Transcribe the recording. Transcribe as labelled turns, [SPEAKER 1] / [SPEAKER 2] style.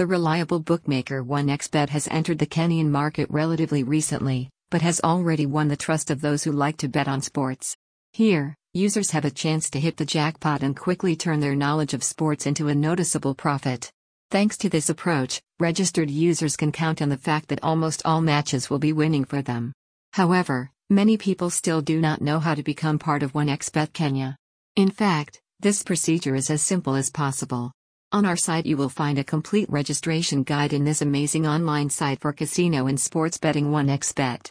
[SPEAKER 1] The reliable bookmaker 1xBet has entered the Kenyan market relatively recently, but has already won the trust of those who like to bet on sports. Here, users have a chance to hit the jackpot and quickly turn their knowledge of sports into a noticeable profit. Thanks to this approach, registered users can count on the fact that almost all matches will be winning for them. However, many people still do not know how to become part of 1xBet Kenya. In fact, this procedure is as simple as possible. On our site, you will find a complete registration guide in this amazing online site for casino and sports betting 1xBet.